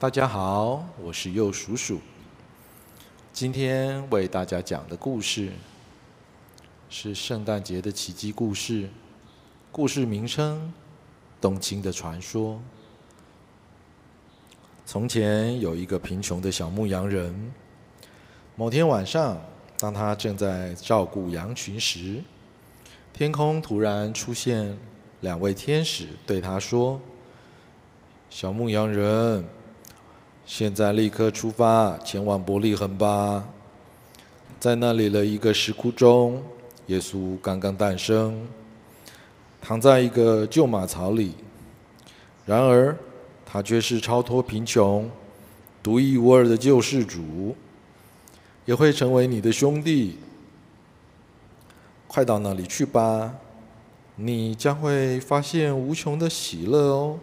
大家好，我是右叔叔。今天为大家讲的故事是圣诞节的奇迹故事，故事名称《冬青的传说》。从前有一个贫穷的小牧羊人，某天晚上，当他正在照顾羊群时，天空突然出现两位天使，对他说：“小牧羊人。”现在立刻出发，前往伯利恒吧。在那里的一个石窟中，耶稣刚刚诞生，躺在一个旧马槽里。然而，他却是超脱贫穷、独一无二的救世主，也会成为你的兄弟。快到那里去吧，你将会发现无穷的喜乐哦。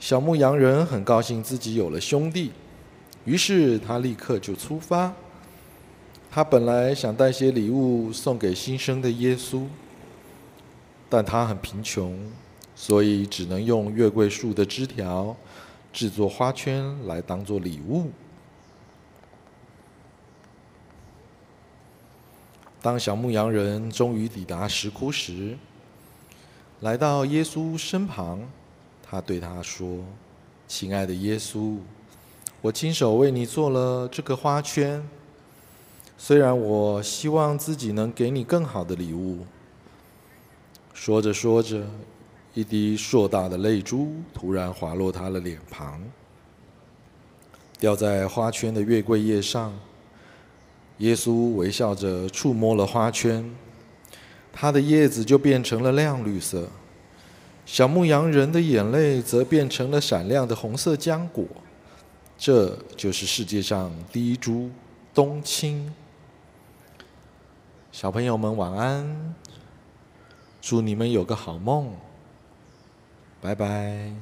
小牧羊人很高兴自己有了兄弟，于是他立刻就出发。他本来想带些礼物送给新生的耶稣，但他很贫穷，所以只能用月桂树的枝条制作花圈来当做礼物。当小牧羊人终于抵达石窟时，来到耶稣身旁。他对他说：“亲爱的耶稣，我亲手为你做了这个花圈。虽然我希望自己能给你更好的礼物。”说着说着，一滴硕大的泪珠突然滑落他的脸庞，掉在花圈的月桂叶上。耶稣微笑着触摸了花圈，它的叶子就变成了亮绿色。小牧羊人的眼泪则变成了闪亮的红色浆果，这就是世界上第一株冬青。小朋友们晚安，祝你们有个好梦，拜拜。